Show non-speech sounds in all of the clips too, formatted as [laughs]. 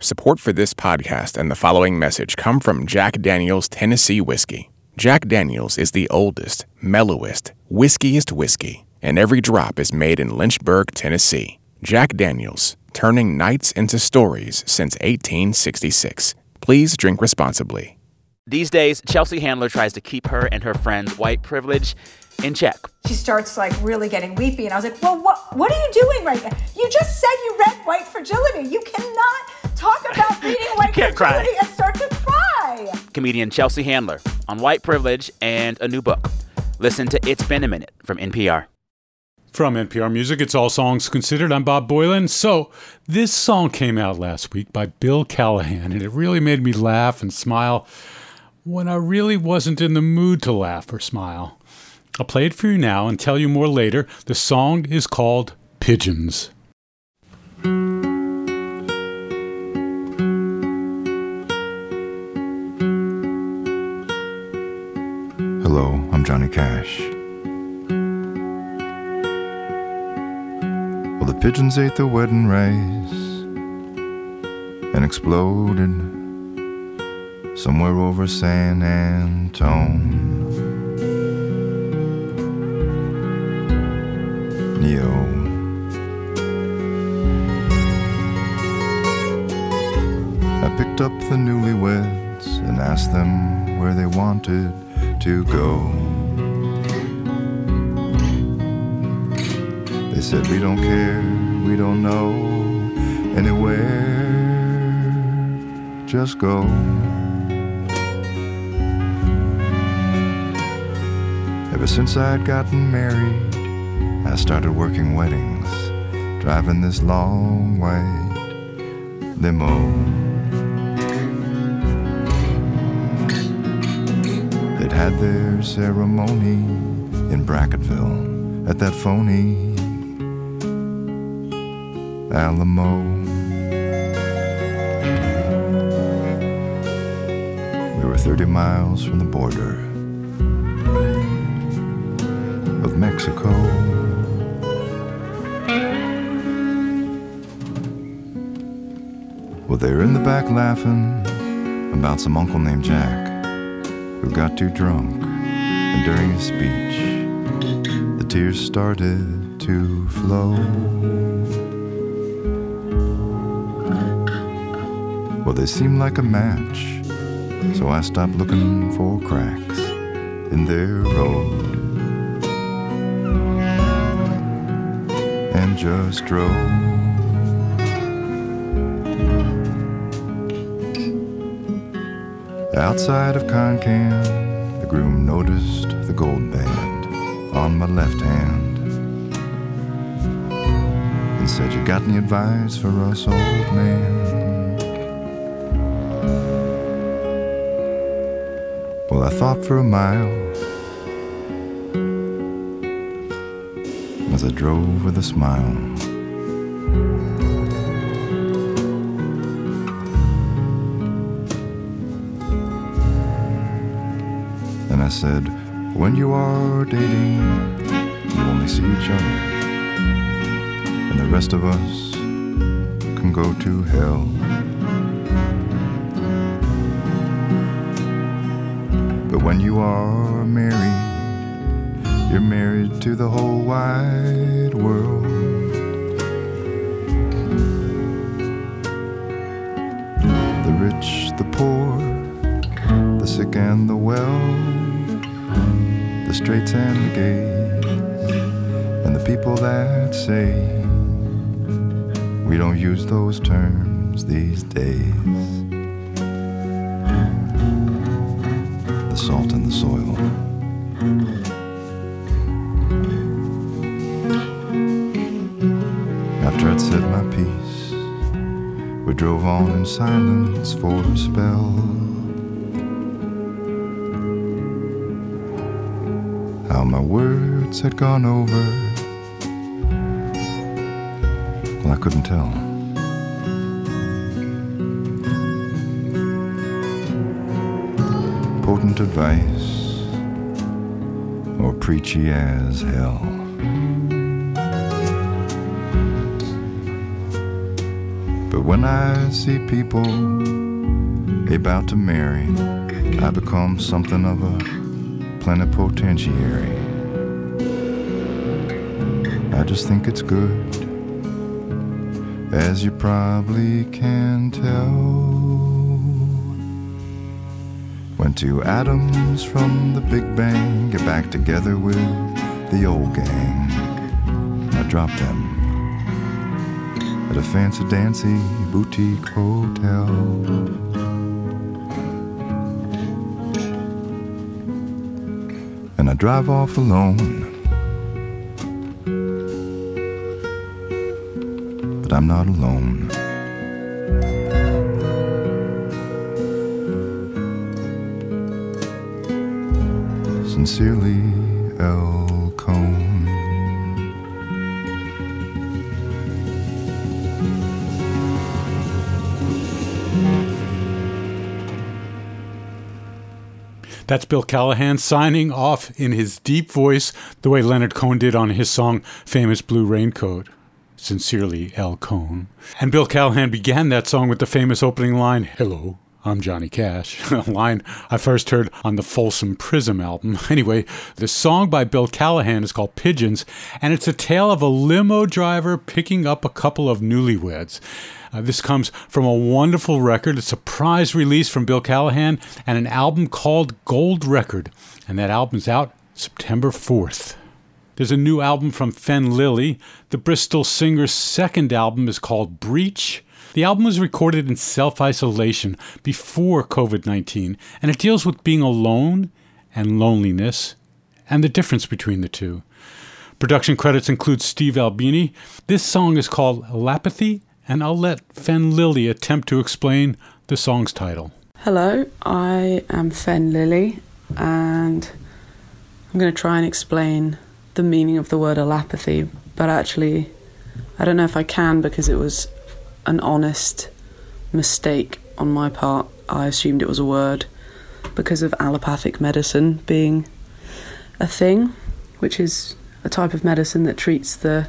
Support for this podcast and the following message come from Jack Daniels Tennessee Whiskey. Jack Daniels is the oldest, mellowest, whiskiest whiskey, and every drop is made in Lynchburg, Tennessee. Jack Daniels, turning nights into stories since 1866. Please drink responsibly. These days, Chelsea Handler tries to keep her and her friends' white privilege in check. She starts like really getting weepy, and I was like, "Well, what what are you doing right now? You just said you read White Fragility. You cannot talk about [laughs] reading White can't Fragility cry. and start to cry." Comedian Chelsea Handler on white privilege and a new book. Listen to It's Been a Minute from NPR. From NPR Music, it's All Songs Considered. I'm Bob Boilen. So, this song came out last week by Bill Callahan, and it really made me laugh and smile when I really wasn't in the mood to laugh or smile. I'll play it for you now and tell you more later. The song is called Pigeons. Hello, I'm Johnny Cash. Well, the pigeons ate the wedding rice and exploded somewhere over San Antone. I picked up the newlyweds and asked them where they wanted to go. They said, We don't care, we don't know anywhere, just go. Ever since I'd gotten married, I started working weddings, driving this long white limo. They'd had their ceremony in Brackettville at that phony Alamo. We were 30 miles from the border of Mexico. Well, they're in the back laughing about some uncle named Jack who got too drunk, and during his speech, the tears started to flow. Well, they seemed like a match, so I stopped looking for cracks in their road and just drove. Outside of Concan, the groom noticed the gold band on my left hand and said, You got any advice for us, old man? Well, I thought for a mile as I drove with a smile. I said, when you are dating, you only see each other. And the rest of us can go to hell. But when you are married, you're married to the whole wide world. The rich, the poor, the sick and the well, the straits and the gays, and the people that say we don't use those terms these days. The salt in the soil. After I'd said my piece, we drove on in silence for a spell. My words had gone over, well, I couldn't tell. Potent advice, or preachy as hell. But when I see people about to marry, I become something of a plenipotentiary. I just think it's good, as you probably can tell. When two atoms from the Big Bang get back together with the old gang, I drop them at a fancy dancy boutique hotel. Drive off alone. But I'm not alone. Sincerely, L. That's Bill Callahan signing off in his deep voice, the way Leonard Cohen did on his song Famous Blue Raincoat. Sincerely, L. Cohen. And Bill Callahan began that song with the famous opening line Hello, I'm Johnny Cash, [laughs] a line I first heard on the Folsom Prison album. [laughs] Anyway, the song by Bill Callahan is called Pigeons, and it's a tale of a limo driver picking up a couple of newlyweds. Uh, this comes from a wonderful record, It's a prize release from Bill Callahan, and an album called Gold Record. And that album's out September 4th. There's a new album from Fenne Lily. The Bristol singer's second album is called Breach. The album was recorded in self isolation before COVID 19, and it deals with being alone and loneliness and the difference between the two. Production credits include Steve Albini. This song is called Alapathy, and I'll let Fenne Lily attempt to explain the song's title. Hello, I am Fenne Lily, and I'm going to try and explain the meaning of the word alapathy, but actually, I don't know if I can because it was an honest mistake on my part. I assumed it was a word because of allopathic medicine being a thing, which is a type of medicine that treats the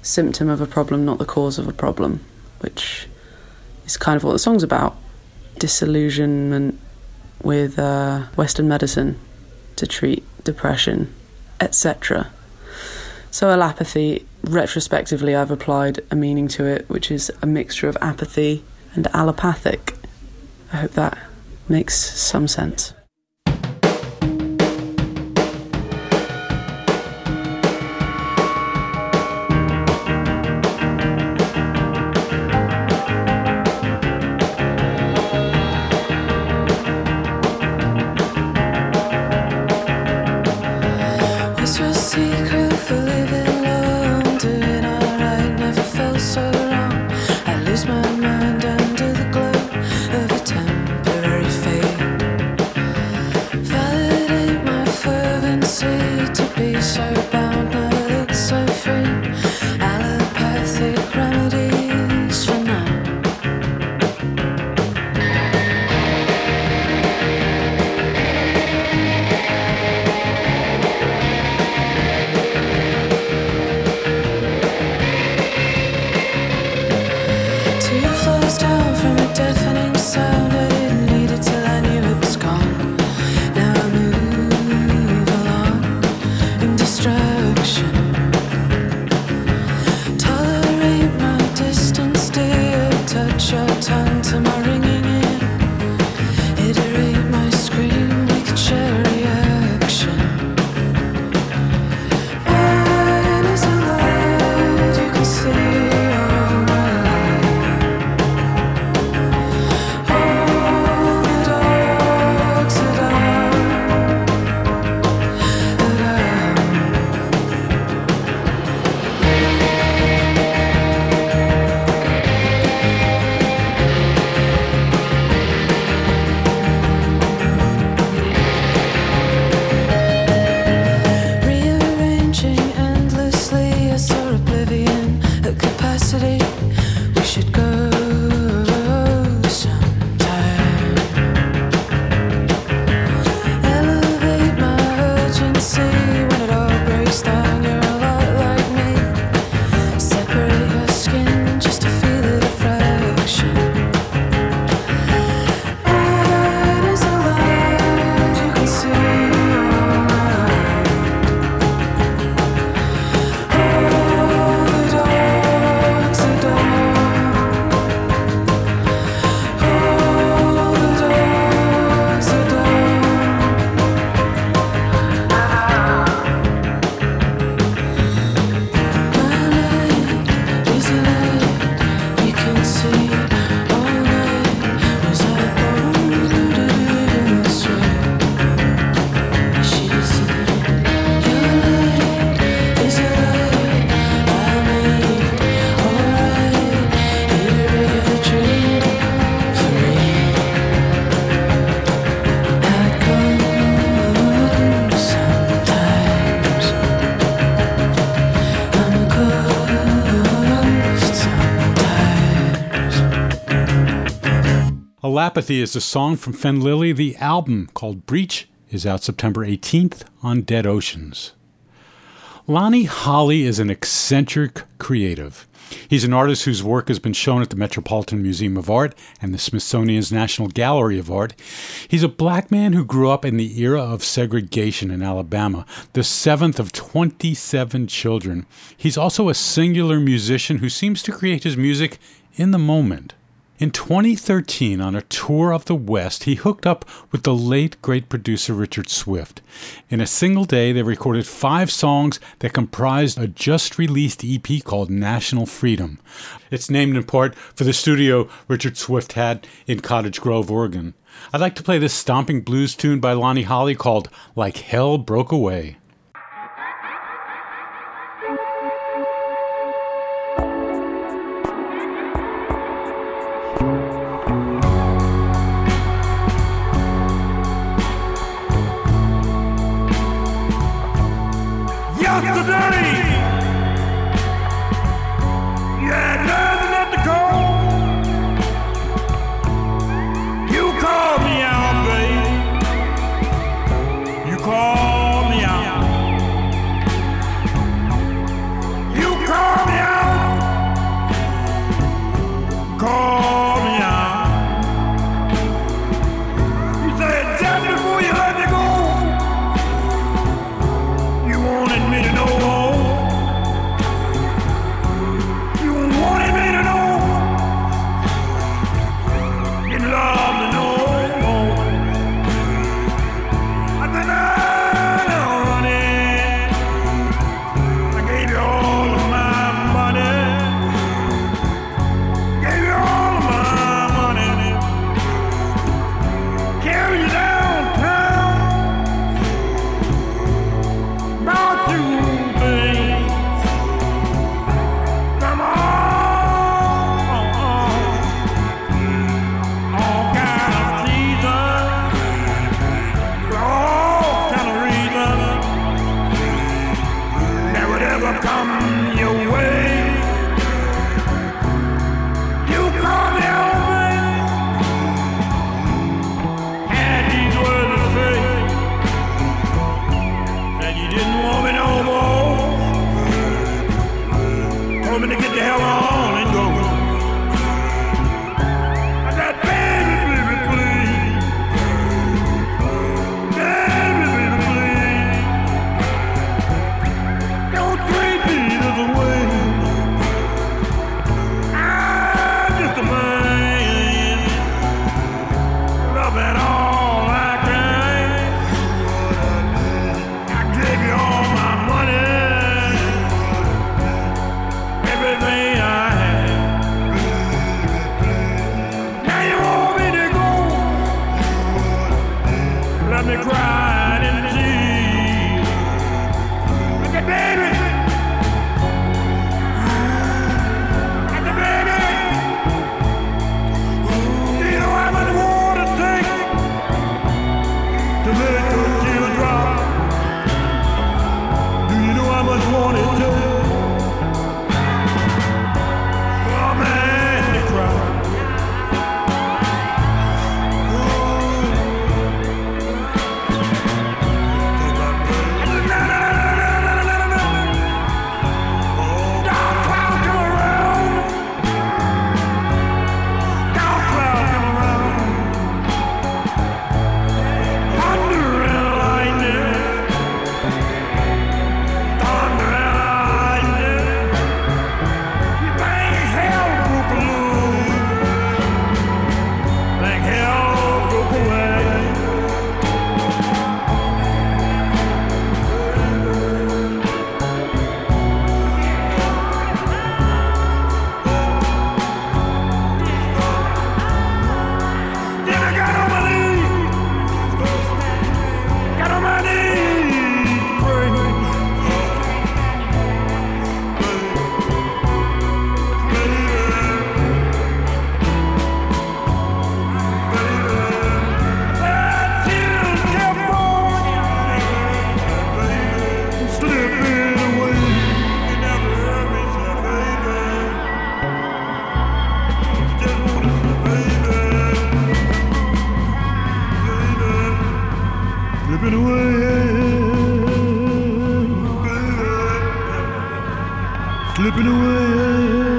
symptom of a problem, not the cause of a problem, which is kind of what the song's about disillusionment with uh, Western medicine to treat depression, etc. So, allopathy, retrospectively, I've applied a meaning to it, which is a mixture of apathy and allopathic. I hope that makes some sense. Alapathy is a song from Fenne Lily. The album called Breach is out September 18th on Dead Oceans. Lonnie Holley is an eccentric creative. He's an artist whose work has been shown at the Metropolitan Museum of Art and the Smithsonian's National Gallery of Art. He's a black man who grew up in the era of segregation in Alabama, the seventh of 27 children. He's also a singular musician who seems to create his music in the moment. In 2013, on a tour of the West, he hooked up with the late great producer Richard Swift. In a single day, they recorded five songs that comprised a just released EP called National Freedom. It's named in part for the studio Richard Swift had in Cottage Grove, Oregon. I'd like to play this stomping blues tune by Lonnie Holley called Like Hell Broke Away. Me to get the hell on away, slipping away.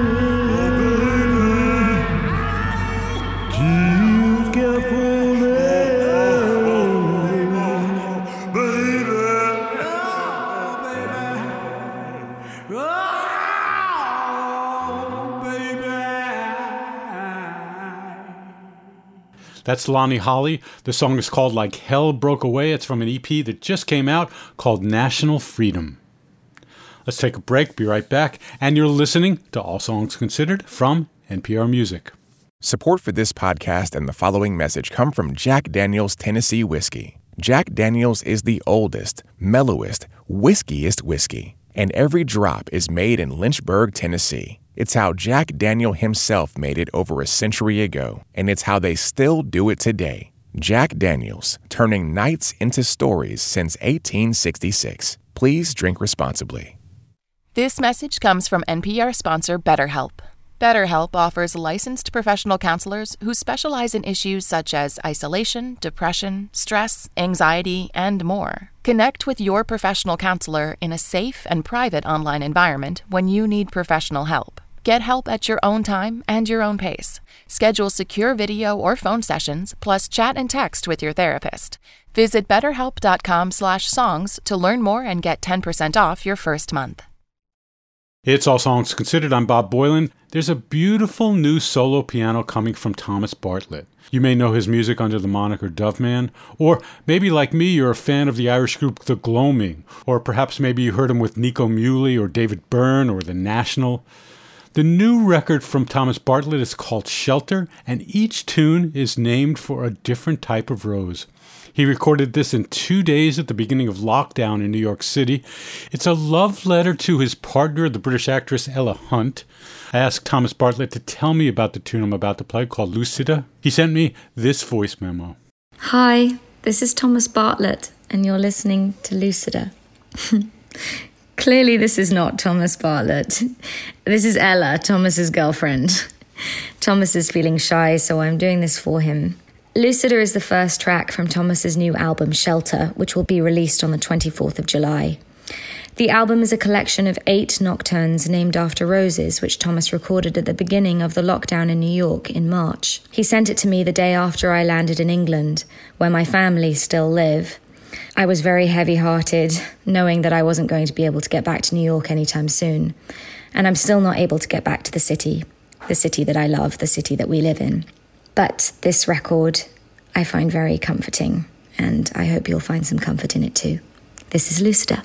That's Lonnie Holley. The song is called Like Hell Broke Away. It's from an EP that just came out called National Freedom. Let's take a break, be right back, and you're listening to All Songs Considered from NPR Music. Support for this podcast and the following message come from Jack Daniels Tennessee Whiskey. Jack Daniels is the oldest, mellowest, whiskiest whiskey, and every drop is made in Lynchburg, Tennessee. It's how Jack Daniel himself made it over a century ago, and it's how they still do it today. Jack Daniels, turning nights into stories since 1866. Please drink responsibly. This message comes from NPR sponsor BetterHelp. BetterHelp offers licensed professional counselors who specialize in issues such as isolation, depression, stress, anxiety, and more. Connect with your professional counselor in a safe and private online environment when you need professional help. Get help at your own time and your own pace. Schedule secure video or phone sessions, plus chat and text with your therapist. Visit betterhelp.com/songs to learn more and get 10% off your first month. It's All Songs Considered. I'm Bob Boilen. There's a beautiful new solo piano coming from Thomas Bartlett. You may know his music under the moniker Doveman, or maybe like me, you're a fan of the Irish group The Gloaming, or perhaps maybe you heard him with Nico Muhly or David Byrne or The National. The new record from Thomas Bartlett is called Shelter, and each tune is named for a different type of rose. He recorded this in two days at the beginning of lockdown in New York City. It's a love letter to his partner, the British actress Ella Hunt. I asked Thomas Bartlett to tell me about the tune I'm about to play called Lucida. He sent me this voice memo. Hi, this is Thomas Bartlett, and you're listening to Lucida. [laughs] Clearly, this is not Thomas Bartlett. This is Ella, Thomas's girlfriend. Thomas is feeling shy, so I'm doing this for him. Lucida is the first track from Thomas's new album Shelter, which will be released on the 24th of July. The album is a collection of eight nocturnes named after roses, which Thomas recorded at the beginning of the lockdown in New York in March. He sent it to me the day after I landed in England, where my family still live. I was very heavy hearted, knowing that I wasn't going to be able to get back to New York anytime soon. And I'm still not able to get back to the city, the city that I love, the city that we live in. But this record I find very comforting, and I hope you'll find some comfort in it too. This is Lucida.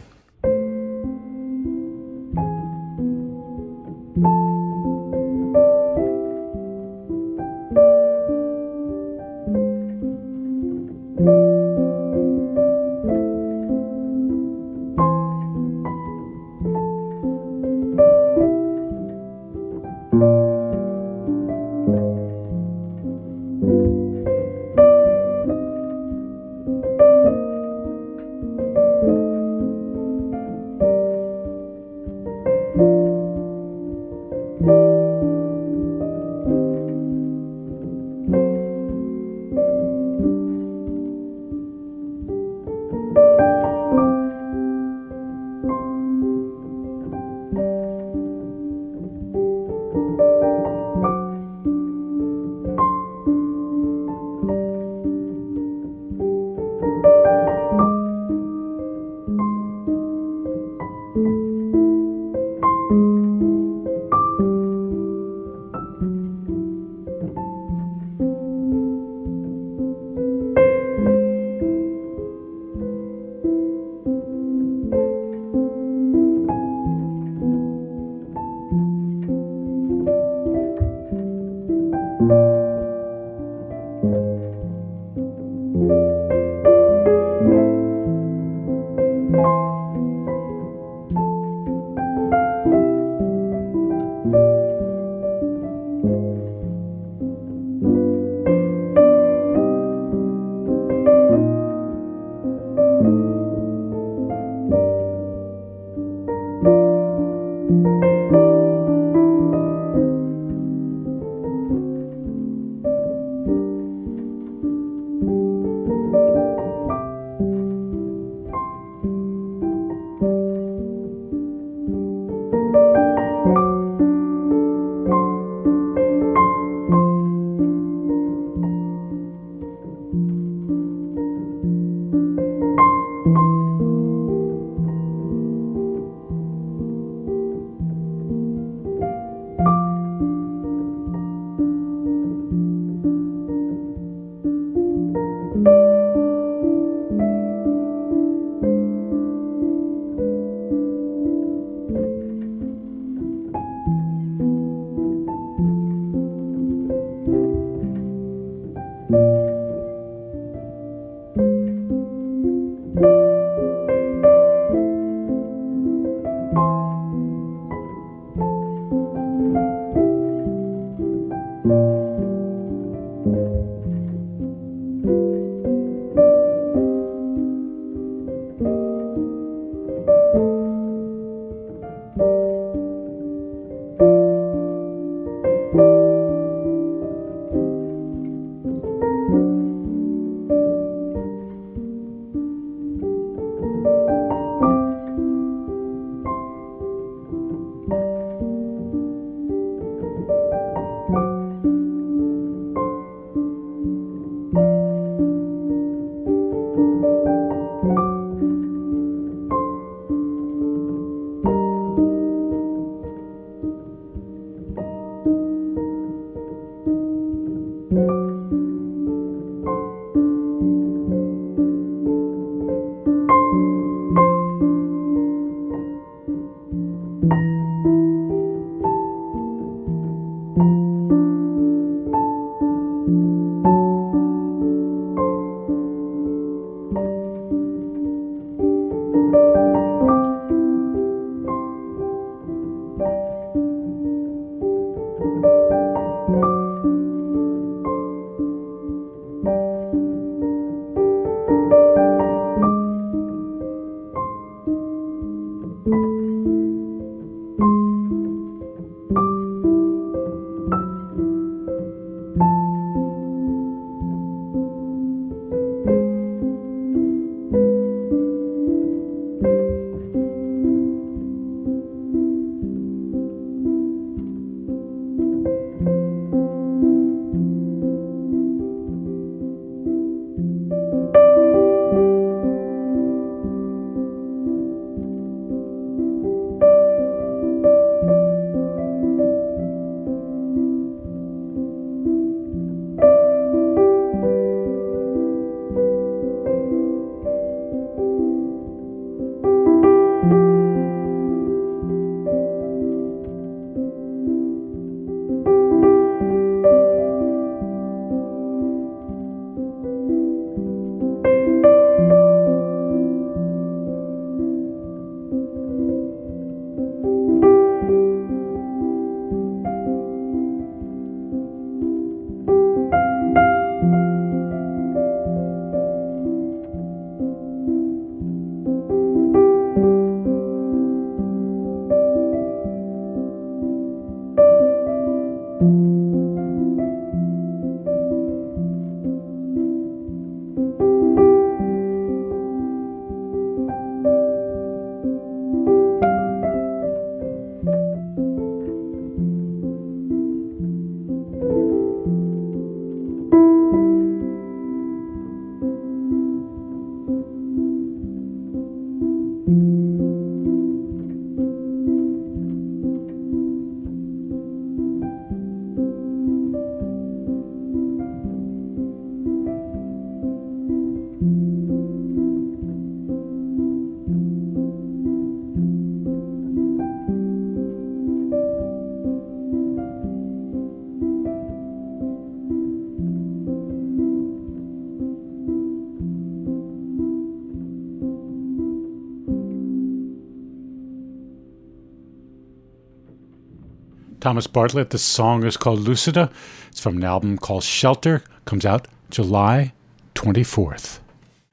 Thomas Bartlett. The song is called Lucida. It's from an album called Shelter. Comes out July 24th.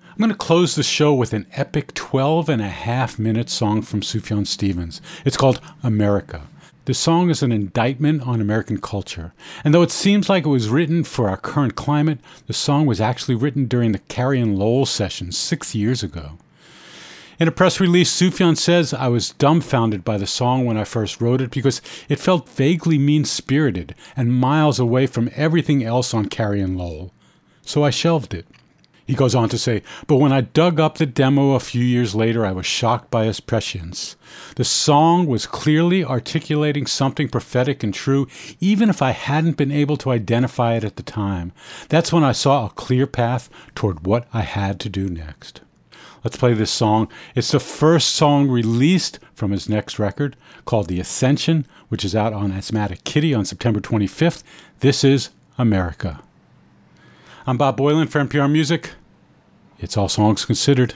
I'm going to close the show with an epic 12 and a half minute song from Sufjan Stevens. It's called America. The song is an indictment on American culture. And though it seems like it was written for our current climate, the song was actually written during the Carrie and Lowell sessions six years ago. In a press release, Sufjan says, I was dumbfounded by the song when I first wrote it because it felt vaguely mean spirited and miles away from everything else on Carrie and Lowell. So I shelved it. He goes on to say, But when I dug up the demo a few years later, I was shocked by its prescience. The song was clearly articulating something prophetic and true, even if I hadn't been able to identify it at the time. That's when I saw a clear path toward what I had to do next. Let's play this song. It's the first song released from his next record called The Ascension, which is out on Asthmatic Kitty on September 25th. This is America. I'm Bob Boilen for NPR Music. It's all songs considered.